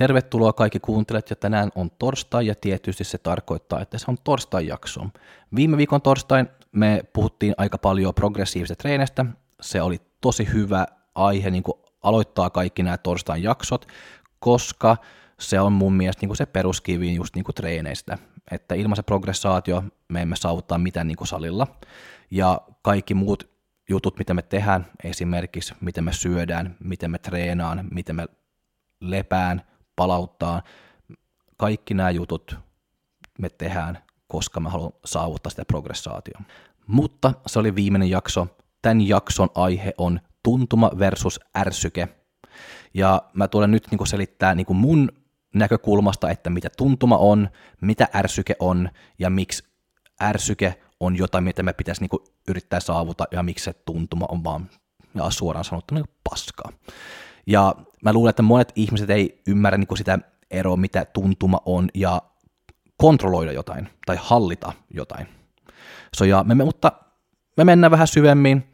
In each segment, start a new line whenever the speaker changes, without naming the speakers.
Tervetuloa kaikki kuuntelijat ja tänään on torstai ja tietysti se tarkoittaa, että se on torstai jakso. Viime viikon torstain me puhuttiin aika paljon progressiivisesta treenestä. Se oli tosi hyvä aihe niin kuin aloittaa kaikki nämä torstain jaksot, koska se on mun mielestä niin kuin se peruskivi just niin kuin treeneistä. Että ilman se progressaatio me emme saavuttaa mitään niin kuin salilla. Ja kaikki muut jutut, mitä me tehdään, esimerkiksi miten me syödään, miten me treenaan, miten me lepään, palauttaa. Kaikki nämä jutut me tehdään, koska mä haluan saavuttaa sitä progressaatiota. Mutta se oli viimeinen jakso. Tämän jakson aihe on tuntuma versus ärsyke. Ja mä tulen nyt niin selittää niin mun näkökulmasta, että mitä tuntuma on, mitä ärsyke on ja miksi ärsyke on jotain, mitä me pitäisi niin yrittää saavuttaa ja miksi se tuntuma on vaan ja suoraan sanottuna niin paskaa. Ja mä luulen, että monet ihmiset ei ymmärrä niin sitä eroa, mitä tuntuma on, ja kontrolloida jotain tai hallita jotain. So, ja me, mutta me mennään vähän syvemmin,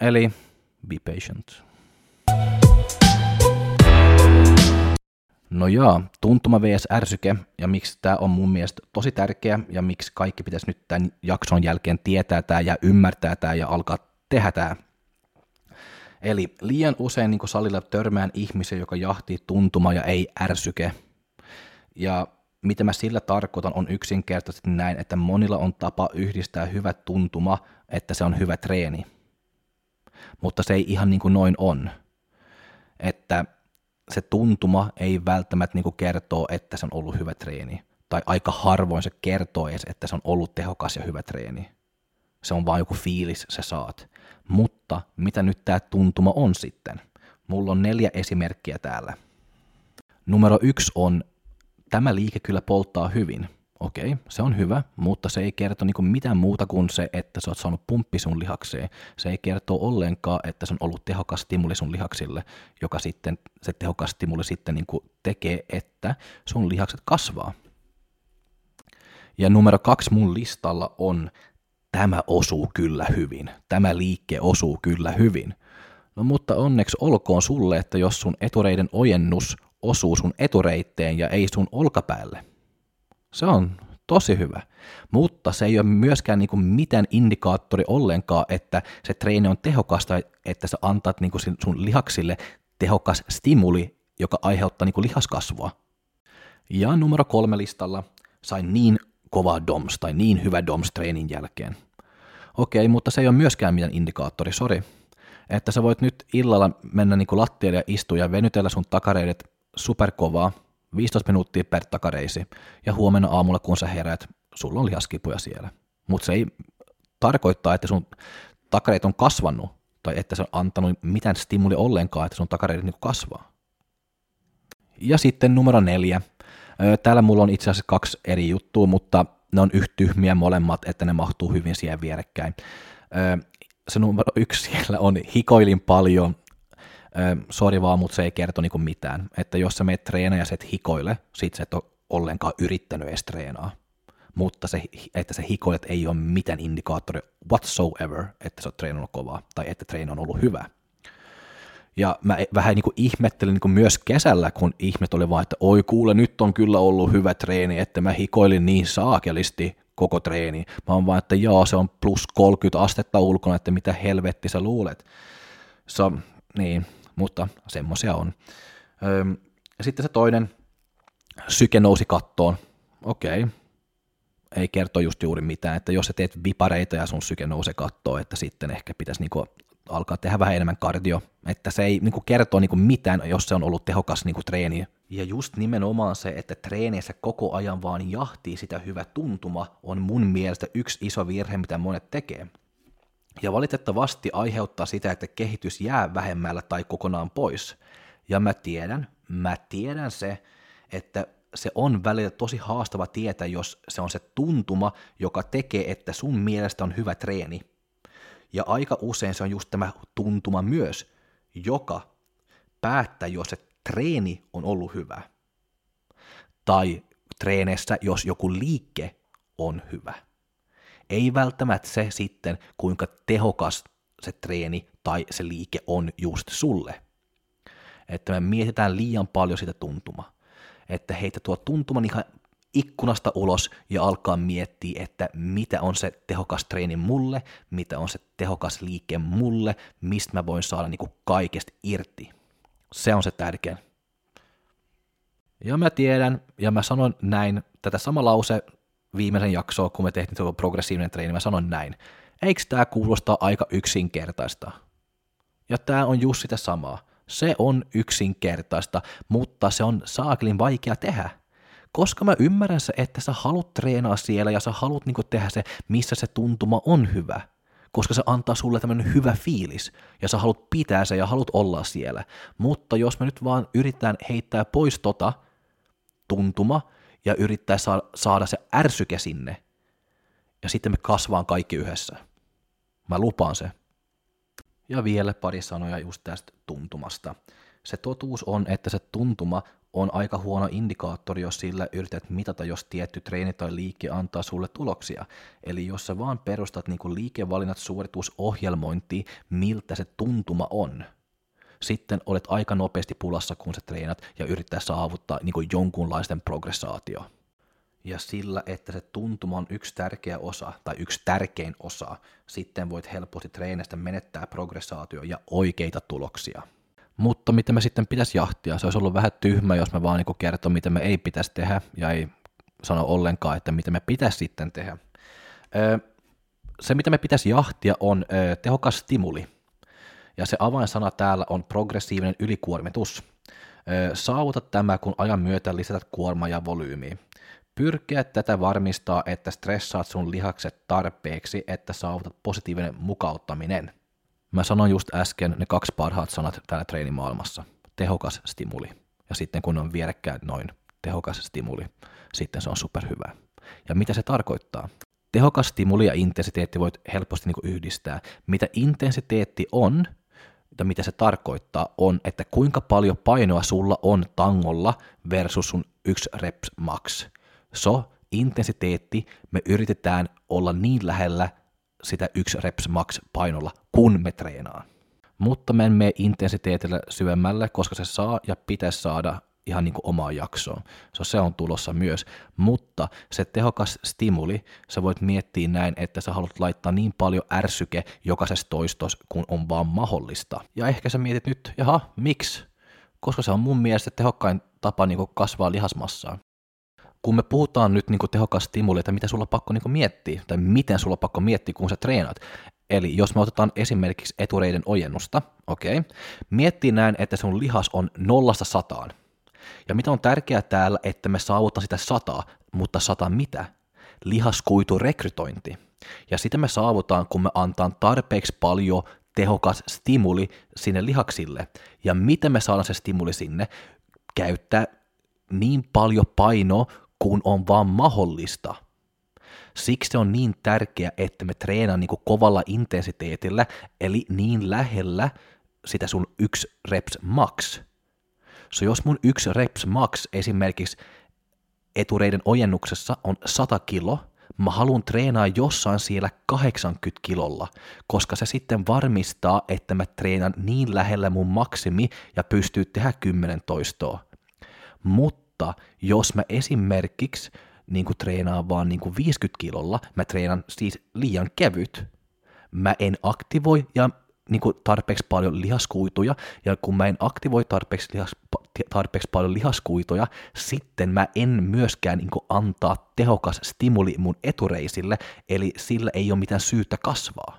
eli be patient. No jaa, tuntuma vs. ärsyke, ja miksi tämä on mun mielestä tosi tärkeä, ja miksi kaikki pitäisi nyt tämän jakson jälkeen tietää tämä ja ymmärtää tämä ja alkaa tehdä tämä. Eli liian usein niin salilla törmään ihmisen, joka jahtii tuntuma ja ei ärsyke. Ja mitä mä sillä tarkoitan on yksinkertaisesti näin, että monilla on tapa yhdistää hyvä tuntuma, että se on hyvä treeni. Mutta se ei ihan niin kuin noin on. Että se tuntuma ei välttämättä niin kertoo, että se on ollut hyvä treeni. Tai aika harvoin se kertoo edes, että se on ollut tehokas ja hyvä treeni. Se on vain joku fiilis, se saat. Mutta mitä nyt tämä tuntuma on sitten? Mulla on neljä esimerkkiä täällä. Numero yksi on, tämä liike kyllä polttaa hyvin. Okei, se on hyvä, mutta se ei kerto niinku mitään muuta kuin se, että sä oot saanut pumppi sun lihakseen. Se ei kerto ollenkaan, että se on ollut tehokas stimuli sun lihaksille, joka sitten, se tehokas stimuli sitten niinku tekee, että sun lihakset kasvaa. Ja numero kaksi mun listalla on tämä osuu kyllä hyvin, tämä liikke osuu kyllä hyvin. No mutta onneksi olkoon sulle, että jos sun etureiden ojennus osuu sun etureitteen ja ei sun olkapäälle. Se on tosi hyvä, mutta se ei ole myöskään niin kuin mitään indikaattori ollenkaan, että se treeni on tehokasta, että sä antat niin kuin sun lihaksille tehokas stimuli, joka aiheuttaa niin kuin lihaskasvua. Ja numero kolme listalla sain niin kova DOMS tai niin hyvä DOMS treenin jälkeen. Okei, mutta se ei ole myöskään mitään indikaattori, sori. Että sä voit nyt illalla mennä niin kuin lattialle ja istua ja venytellä sun takareidet superkovaa, 15 minuuttia per takareisi, ja huomenna aamulla kun sä heräät, sulla on lihaskipuja siellä. Mutta se ei tarkoittaa, että sun takareit on kasvanut, tai että se on antanut mitään stimuli ollenkaan, että sun takareidet niin kasvaa. Ja sitten numero neljä. Täällä mulla on itse asiassa kaksi eri juttua, mutta ne on yhtä tyhmiä molemmat, että ne mahtuu hyvin siihen vierekkäin. Se numero yksi siellä on hikoilin paljon, sori vaan, mutta se ei kerto niinku mitään. Että jos sä meet treenaa ja sä et hikoile, sit sä et ole ollenkaan yrittänyt edes treenaa. Mutta se, että se hikoilet ei ole mitään indikaattori whatsoever, että sä oot treenannut kovaa tai että treeni on ollut hyvä. Ja mä e- vähän niin kuin ihmettelin niin kuin myös kesällä, kun ihmet oli vaan, että oi kuule, nyt on kyllä ollut hyvä treeni, että mä hikoilin niin saakelisti koko treeni. Mä oon vaan, että joo, se on plus 30 astetta ulkona, että mitä helvetti sä luulet. So, niin, mutta semmoisia on. Sitten se toinen, syke nousi kattoon. Okei, okay. ei kerto just juuri mitään, että jos sä teet vipareita ja sun syke nousee kattoon, että sitten ehkä pitäisi niinku alkaa tehdä vähän enemmän kardio, että se ei niin kuin, kertoo niin kuin, mitään, jos se on ollut tehokas niin kuin, treeni. Ja just nimenomaan se, että treeneissä koko ajan vaan jahtii sitä hyvä tuntuma, on mun mielestä yksi iso virhe, mitä monet tekee. Ja valitettavasti aiheuttaa sitä, että kehitys jää vähemmällä tai kokonaan pois. Ja mä tiedän, mä tiedän se, että se on välillä tosi haastava tietää, jos se on se tuntuma, joka tekee, että sun mielestä on hyvä treeni, ja aika usein se on just tämä tuntuma myös, joka päättää, jos se treeni on ollut hyvä. tai treeneissä, jos joku liike on hyvä. Ei välttämättä se sitten, kuinka tehokas se treeni tai se liike on just sulle. Että me mietitään liian paljon sitä tuntumaa. Että heitä tuo tuntuman ihan ikkunasta ulos ja alkaa miettiä, että mitä on se tehokas treeni mulle, mitä on se tehokas liike mulle, mistä mä voin saada niin kuin kaikesta irti. Se on se tärkein. Ja mä tiedän, ja mä sanon näin, tätä sama lause viimeisen jaksoa, kun me tehtiin tuo progressiivinen treeni, mä sanon näin. Eikö tämä kuulostaa aika yksinkertaista? Ja tämä on just sitä samaa. Se on yksinkertaista, mutta se on saakelin vaikea tehdä. Koska mä ymmärrän se, että sä haluat treenaa siellä ja sä haluat niinku tehdä se, missä se tuntuma on hyvä. Koska se antaa sulle tämmöinen hyvä fiilis ja sä haluat pitää se ja haluat olla siellä. Mutta jos me nyt vaan yritetään heittää pois tota tuntuma ja yrittää saada se ärsyke sinne, ja sitten me kasvaan kaikki yhdessä. Mä lupaan se. Ja vielä pari sanoja just tästä tuntumasta. Se totuus on, että se tuntuma on aika huono indikaattori, jos sillä yrität mitata, jos tietty treeni tai liike antaa sulle tuloksia. Eli jos sä vaan perustat niin liikevalinnat suoritusohjelmointiin, miltä se tuntuma on, sitten olet aika nopeasti pulassa, kun sä treenat ja yrittää saavuttaa niin jonkunlaisten progressaatio. Ja sillä, että se tuntuma on yksi tärkeä osa tai yksi tärkein osa, sitten voit helposti treenistä menettää progressaatio ja oikeita tuloksia. Mutta mitä me sitten pitäisi jahtia? Se olisi ollut vähän tyhmä, jos me vaan niin kertoo, mitä me ei pitäisi tehdä, ja ei sano ollenkaan, että mitä me pitäisi sitten tehdä. Se, mitä me pitäisi jahtia, on tehokas stimuli. Ja se avainsana täällä on progressiivinen ylikuormitus. Saavuta tämä, kun ajan myötä lisätät kuormaa ja volyymiä. Pyrkiä tätä varmistaa, että stressaat sun lihakset tarpeeksi, että saavutat positiivinen mukauttaminen. Mä sanoin just äsken ne kaksi parhaat sanat täällä treenimaailmassa. Tehokas stimuli. Ja sitten kun on vierekkäin noin tehokas stimuli, sitten se on superhyvä. Ja mitä se tarkoittaa? Tehokas stimuli ja intensiteetti voit helposti niin yhdistää. Mitä intensiteetti on, ja mitä se tarkoittaa, on, että kuinka paljon painoa sulla on tangolla versus sun yksi reps max. So, intensiteetti, me yritetään olla niin lähellä sitä yksi reps max painolla, kun me treenaan. Mutta me en mene intensiteetillä syvemmälle, koska se saa ja pitäisi saada ihan niin kuin omaa jaksoon. So, se on tulossa myös. Mutta se tehokas stimuli, sä voit miettiä näin, että sä haluat laittaa niin paljon ärsyke jokaisessa toistos, kun on vaan mahdollista. Ja ehkä sä mietit nyt, jaha, miksi? Koska se on mun mielestä tehokkain tapa niin kuin kasvaa lihasmassaa kun me puhutaan nyt niin tehokas stimuli, että mitä sulla on pakko niin miettiä, tai miten sulla on pakko miettiä, kun sä treenaat. Eli jos me otetaan esimerkiksi etureiden ojennusta, okei, okay, miettii näin, että sun lihas on nollasta sataan. Ja mitä on tärkeää täällä, että me saavutaan sitä sataa, mutta sata mitä? Lihaskuitu rekrytointi. Ja sitä me saavutaan, kun me antaa tarpeeksi paljon tehokas stimuli sinne lihaksille. Ja miten me saadaan se stimuli sinne? Käyttää niin paljon painoa, kun on vaan mahdollista. Siksi se on niin tärkeää, että me treenaan niin kovalla intensiteetillä, eli niin lähellä sitä sun yksi reps max. So jos mun yksi reps max esimerkiksi etureiden ojennuksessa on 100 kilo, mä haluan treenaa jossain siellä 80 kilolla, koska se sitten varmistaa, että mä treenan niin lähellä mun maksimi ja pystyy tehdä 10 toistoa. Mutta jos mä esimerkiksi niin kuin treenaan vaan niin kuin 50 kilolla, mä treenaan siis liian kevyt, mä en aktivoi ja niin kuin tarpeeksi paljon lihaskuituja, ja kun mä en aktivoi tarpeeksi, lihas, tarpeeksi paljon lihaskuituja, sitten mä en myöskään niin antaa tehokas stimuli mun etureisille, eli sillä ei ole mitään syytä kasvaa.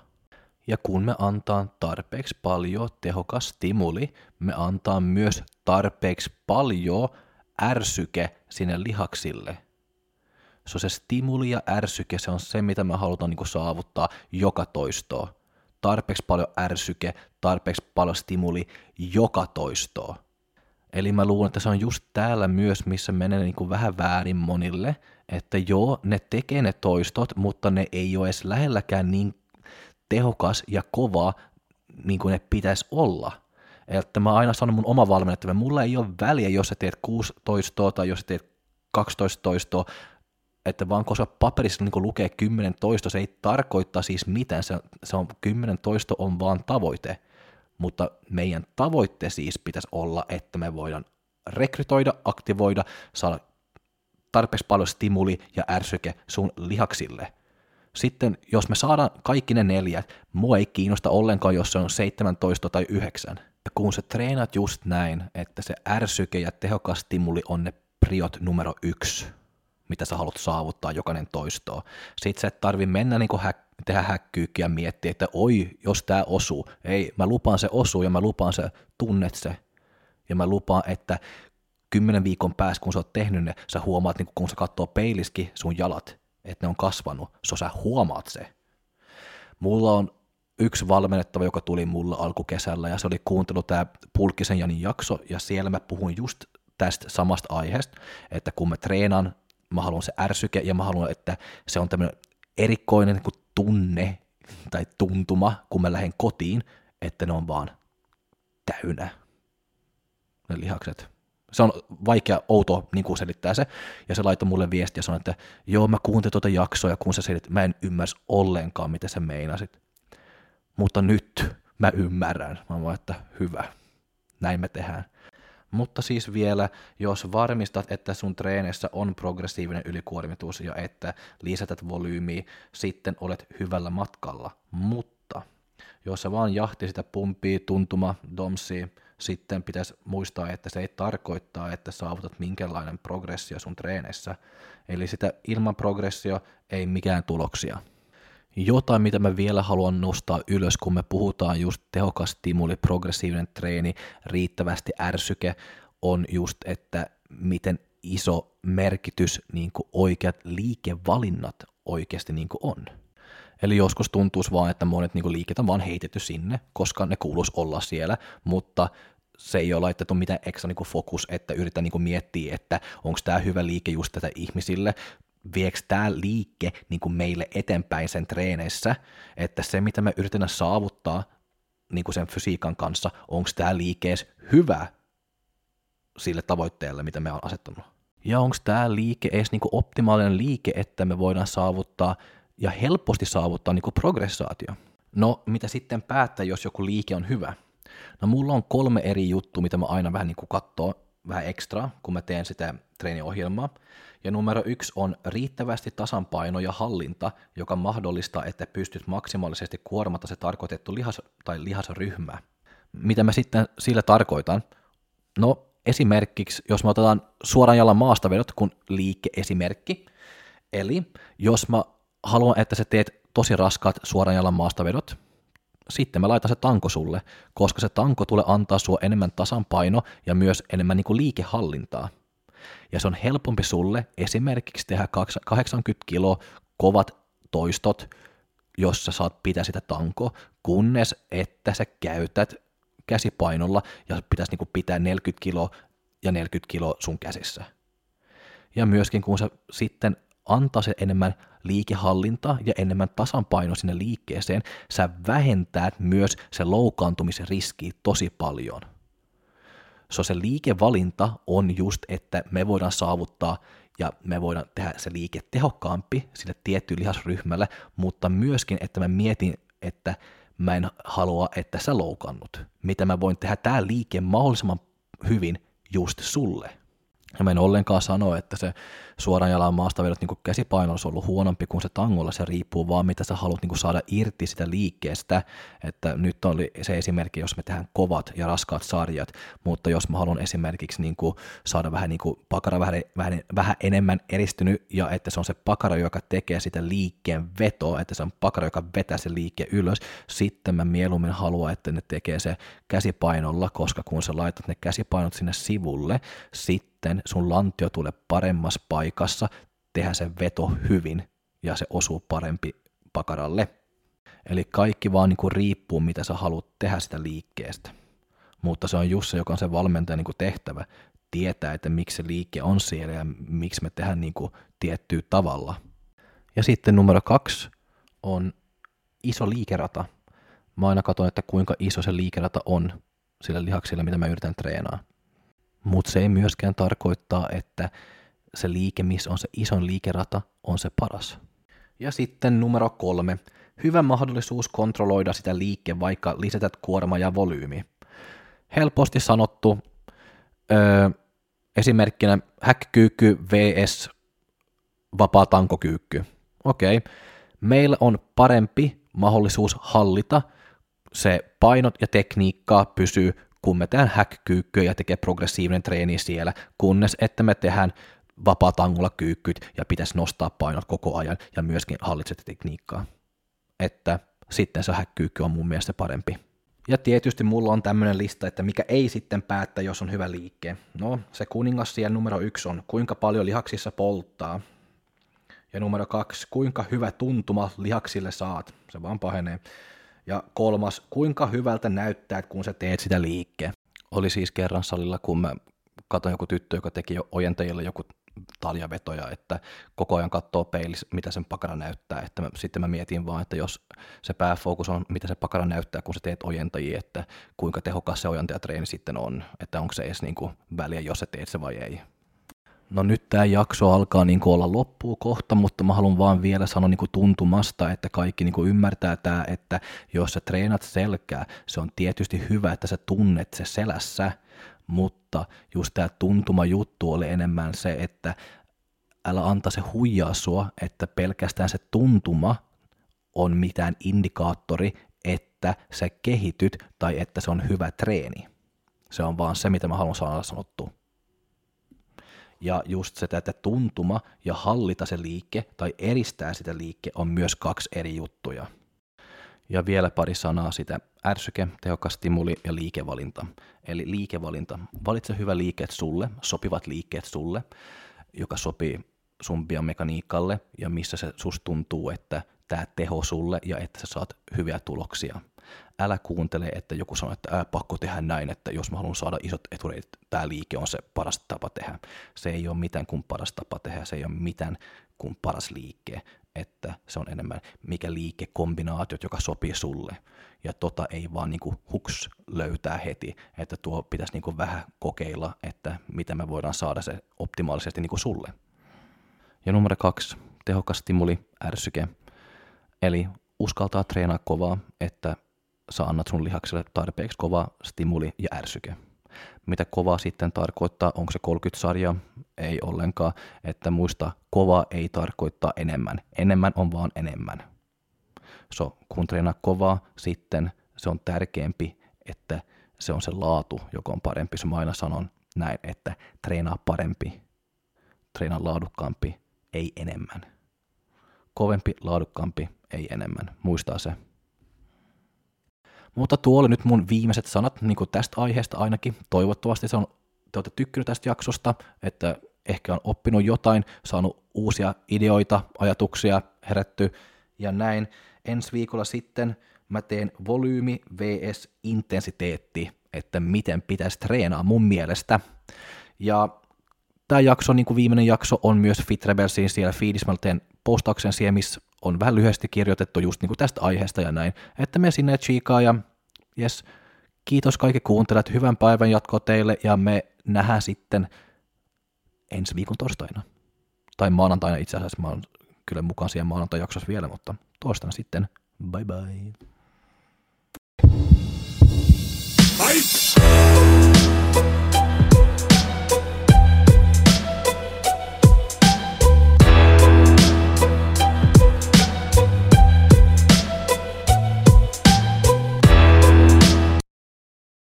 Ja kun me antaa tarpeeksi paljon tehokas stimuli, me antaa myös tarpeeksi paljon ärsyke sinne lihaksille. Se on se stimuli ja ärsyke, se on se, mitä me halutaan niin saavuttaa joka toistoa. Tarpeeksi paljon ärsyke, tarpeeksi paljon stimuli joka toistoa. Eli mä luulen, että se on just täällä myös, missä menee niin kuin vähän väärin monille, että joo, ne tekee ne toistot, mutta ne ei ole edes lähelläkään niin tehokas ja kova niin kuin ne pitäisi olla. Että mä aina sanon mun oma valmennettava, mulla ei ole väliä, jos sä teet kuusi toistoa tai jos sä teet 12 toistoa, että vaan koska paperissa niin lukee 10 toisto, se ei tarkoita siis mitään, se, se on 10 toisto on vaan tavoite, mutta meidän tavoitte siis pitäisi olla, että me voidaan rekrytoida, aktivoida, saada tarpeeksi paljon stimuli ja ärsyke sun lihaksille. Sitten jos me saadaan kaikki ne neljät, mua ei kiinnosta ollenkaan, jos se on 17 tai 9. Ja kun sä treenat just näin, että se ärsyke ja tehokas stimuli on ne priot numero yksi, mitä sä haluat saavuttaa jokainen toistoa. Sitten sä et tarvi mennä niin kuin häk- tehdä häkkyykiä ja miettiä, että oi, jos tämä osuu. Ei, mä lupaan se osuu ja mä lupaan se tunnet se. Ja mä lupaan, että kymmenen viikon päässä, kun sä oot tehnyt ne, sä huomaat, niin kun sä katsoo peiliski sun jalat, että ne on kasvanut, so sä huomaat se. Mulla on yksi valmennettava, joka tuli mulle alkukesällä, ja se oli kuuntellut tämä Pulkkisen Janin jakso, ja siellä mä puhuin just tästä samasta aiheesta, että kun mä treenaan, mä haluan se ärsyke, ja mä haluan, että se on tämmöinen erikoinen niin tunne tai tuntuma, kun mä lähden kotiin, että ne on vaan täynnä ne lihakset. Se on vaikea, outo niin kuin selittää se. Ja se laittoi mulle viestiä ja sanoi, että joo, mä kuuntelin tuota jaksoa ja kun sä selit, mä en ymmärsi ollenkaan, mitä sä meinasit. Mutta nyt mä ymmärrän. Mä voin, että hyvä. Näin me tehdään. Mutta siis vielä, jos varmistat, että sun treenissä on progressiivinen ylikuormitus ja että lisätät volyymiä, sitten olet hyvällä matkalla. Mutta jos sä vaan jahti sitä pumpia, tuntuma, domsia, sitten pitäisi muistaa, että se ei tarkoittaa, että saavutat minkälainen progressio sun treeneissä. Eli sitä ilman progressio ei mikään tuloksia. Jotain, mitä mä vielä haluan nostaa ylös, kun me puhutaan just tehokas stimuli, progressiivinen treeni, riittävästi ärsyke, on just, että miten iso merkitys niin oikeat liikevalinnat oikeasti niin on. Eli joskus tuntuisi vaan, että monet niin liikkeet on vaan heitetty sinne, koska ne kuuluisi olla siellä, mutta se ei ole laitettu mitään ekstra niin fokus, että yritän niin miettiä, että onko tämä hyvä liike just tätä ihmisille, viekö tämä liike niin kuin meille eteenpäin sen treeneissä, että se mitä me yritetään saavuttaa niin kuin sen fysiikan kanssa, onko tämä liike hyvä sille tavoitteelle, mitä me on asettanut. Ja onko tämä liike edes niin kuin optimaalinen liike, että me voidaan saavuttaa ja helposti saavuttaa niin kuin progressaatio. No, mitä sitten päättää, jos joku liike on hyvä? No mulla on kolme eri juttua, mitä mä aina vähän niin kuin katsoo vähän ekstra, kun mä teen sitä treeniohjelmaa. Ja numero yksi on riittävästi tasanpaino ja hallinta, joka mahdollistaa, että pystyt maksimaalisesti kuormata se tarkoitettu lihas- tai lihasryhmä. Mitä mä sitten sillä tarkoitan? No esimerkiksi, jos me otetaan suoran jalan maastavedot kun liike-esimerkki, eli jos mä haluan, että sä teet tosi raskaat suoran jalan maastavedot, sitten mä laitan se tanko sulle, koska se tanko tulee antaa sua enemmän tasanpaino ja myös enemmän niin kuin liikehallintaa. Ja se on helpompi sulle esimerkiksi tehdä 80 kilo kovat toistot, jos sä saat pitää sitä tanko, kunnes että sä käytät käsipainolla ja pitäisi niin pitää 40 kilo ja 40 kilo sun käsissä. Ja myöskin kun sä sitten antaa se enemmän liikehallintaa ja enemmän tasanpaino sinne liikkeeseen, sä vähentäät myös se loukkaantumisen riski tosi paljon. So se liikevalinta on just, että me voidaan saavuttaa ja me voidaan tehdä se liike tehokkaampi sille tiettyyn lihasryhmälle, mutta myöskin, että mä mietin, että mä en halua, että sä loukannut. Mitä mä voin tehdä tämä liike mahdollisimman hyvin just sulle. Ja mä en ollenkaan sano, että se suoran jalan maastavedot niin käsipaino olisi ollut huonompi kuin se tangolla, se riippuu vaan mitä sä haluat niin saada irti sitä liikkeestä, että nyt oli se esimerkki, jos me tehdään kovat ja raskaat sarjat, mutta jos mä haluan esimerkiksi niin saada vähän niin pakara vähän, vähän, vähän enemmän eristynyt ja että se on se pakara, joka tekee sitä liikkeen vetoa, että se on pakara, joka vetää se liikke ylös, sitten mä mieluummin haluan, että ne tekee se käsipainolla, koska kun sä laitat ne käsipainot sinne sivulle, sitten sun lantio tulee paremmassa paikassa, tehdä se veto hyvin ja se osuu parempi pakaralle. Eli kaikki vaan niin kuin riippuu, mitä sä haluat tehdä sitä liikkeestä. Mutta se on just se, joka on se valmentajan niin kuin tehtävä, tietää, että miksi se liike on siellä ja miksi me tehdään niin kuin tiettyä tavalla. Ja sitten numero kaksi on iso liikerata. Mä aina katson, että kuinka iso se liikerata on sillä lihaksilla, mitä mä yritän treenaa. Mutta se ei myöskään tarkoittaa, että se liike, missä on se ison liikerata, on se paras. Ja sitten numero kolme. Hyvä mahdollisuus kontrolloida sitä liikkeen, vaikka lisätät kuorma ja volyymi. Helposti sanottu, öö, esimerkkinä häkkyykky vs vapaa tankokyykky. Okei, okay. meillä on parempi mahdollisuus hallita se painot ja tekniikkaa pysyy, kun me tehdään häkkyykkyä ja tekee progressiivinen treeni siellä, kunnes että me tehdään vapaa-tangolla kyykkyt ja pitäisi nostaa painot koko ajan ja myöskin hallitset tekniikkaa. Että sitten se häkkyykky on mun mielestä parempi. Ja tietysti mulla on tämmöinen lista, että mikä ei sitten päättä, jos on hyvä liikke. No, se kuningas siellä numero yksi on, kuinka paljon lihaksissa polttaa. Ja numero kaksi, kuinka hyvä tuntuma lihaksille saat. Se vaan pahenee. Ja kolmas, kuinka hyvältä näyttää, kun sä teet sitä liikkeen. Oli siis kerran salilla, kun mä katsoin joku tyttö, joka teki jo ojentajille joku taljavetoja, että koko ajan katsoo peilissä, mitä sen pakara näyttää. Että mä, sitten mä mietin vaan, että jos se pääfokus on, mitä se pakara näyttää, kun sä teet ojentajia, että kuinka tehokas se ojentajatreeni sitten on, että onko se edes niin kuin väliä, jos sä teet se vai ei. No nyt tämä jakso alkaa niin olla loppuun kohta, mutta mä haluan vaan vielä sanoa niin tuntumasta, että kaikki niin ymmärtää tämä, että jos sä treenat selkää, se on tietysti hyvä, että sä tunnet se selässä, mutta just tämä tuntuma juttu oli enemmän se, että älä anta se huijaa sua, että pelkästään se tuntuma on mitään indikaattori, että sä kehityt tai että se on hyvä treeni. Se on vaan se, mitä mä haluan saada sanottua. Ja just se, että tuntuma ja hallita se liike tai eristää sitä liike on myös kaksi eri juttuja. Ja vielä pari sanaa sitä ärsyke, tehokas stimuli ja liikevalinta. Eli liikevalinta. Valitse hyvä liikkeet sulle, sopivat liikkeet sulle, joka sopii sun biomekaniikalle ja missä se sus tuntuu, että tämä teho sulle ja että sä saat hyviä tuloksia. Älä kuuntele, että joku sanoo, että ää, pakko tehdä näin, että jos mä haluan saada isot etureet, tämä liike on se paras tapa tehdä. Se ei ole mitään kuin paras tapa tehdä, se ei ole mitään kuin paras liike, että se on enemmän mikä liikekombinaatiot, joka sopii sulle. Ja tota ei vaan niin kuin huks löytää heti, että tuo pitäisi niin kuin vähän kokeilla, että miten me voidaan saada se optimaalisesti niin kuin sulle. Ja numero kaksi, tehokas stimuli, ärsyke. Eli uskaltaa treenaa kovaa, että sä annat sun lihakselle tarpeeksi kova stimuli ja ärsyke. Mitä kova sitten tarkoittaa, onko se 30 sarja? Ei ollenkaan, että muista, kova ei tarkoittaa enemmän. Enemmän on vaan enemmän. So, kun treenaa kovaa, sitten se on tärkeämpi, että se on se laatu, joka on parempi. Se mä aina sanon näin, että treenaa parempi, treenaa laadukkaampi, ei enemmän. Kovempi, laadukkaampi, ei enemmän. Muistaa se. Mutta tuo oli nyt mun viimeiset sanat niin kuin tästä aiheesta ainakin. Toivottavasti se on, te olette tykkyneet tästä jaksosta, että ehkä on oppinut jotain, saanut uusia ideoita, ajatuksia herätty ja näin. Ensi viikolla sitten mä teen volyymi vs intensiteetti, että miten pitäisi treenaa mun mielestä. Ja tämä jakso, niin kuin viimeinen jakso, on myös Fit Rebelsin siellä feedissä. Mä teen postauksen siellä, missä on vähän lyhyesti kirjoitettu just niin kuin tästä aiheesta ja näin, että me sinne chiikaa ja yes, kiitos kaikki kuuntelijat, hyvän päivän jatkoa teille ja me nähdään sitten ensi viikon torstaina. Tai maanantaina itse asiassa, mä oon kyllä mukaan siihen maanantai-jaksossa vielä, mutta torstaina sitten, bye bye.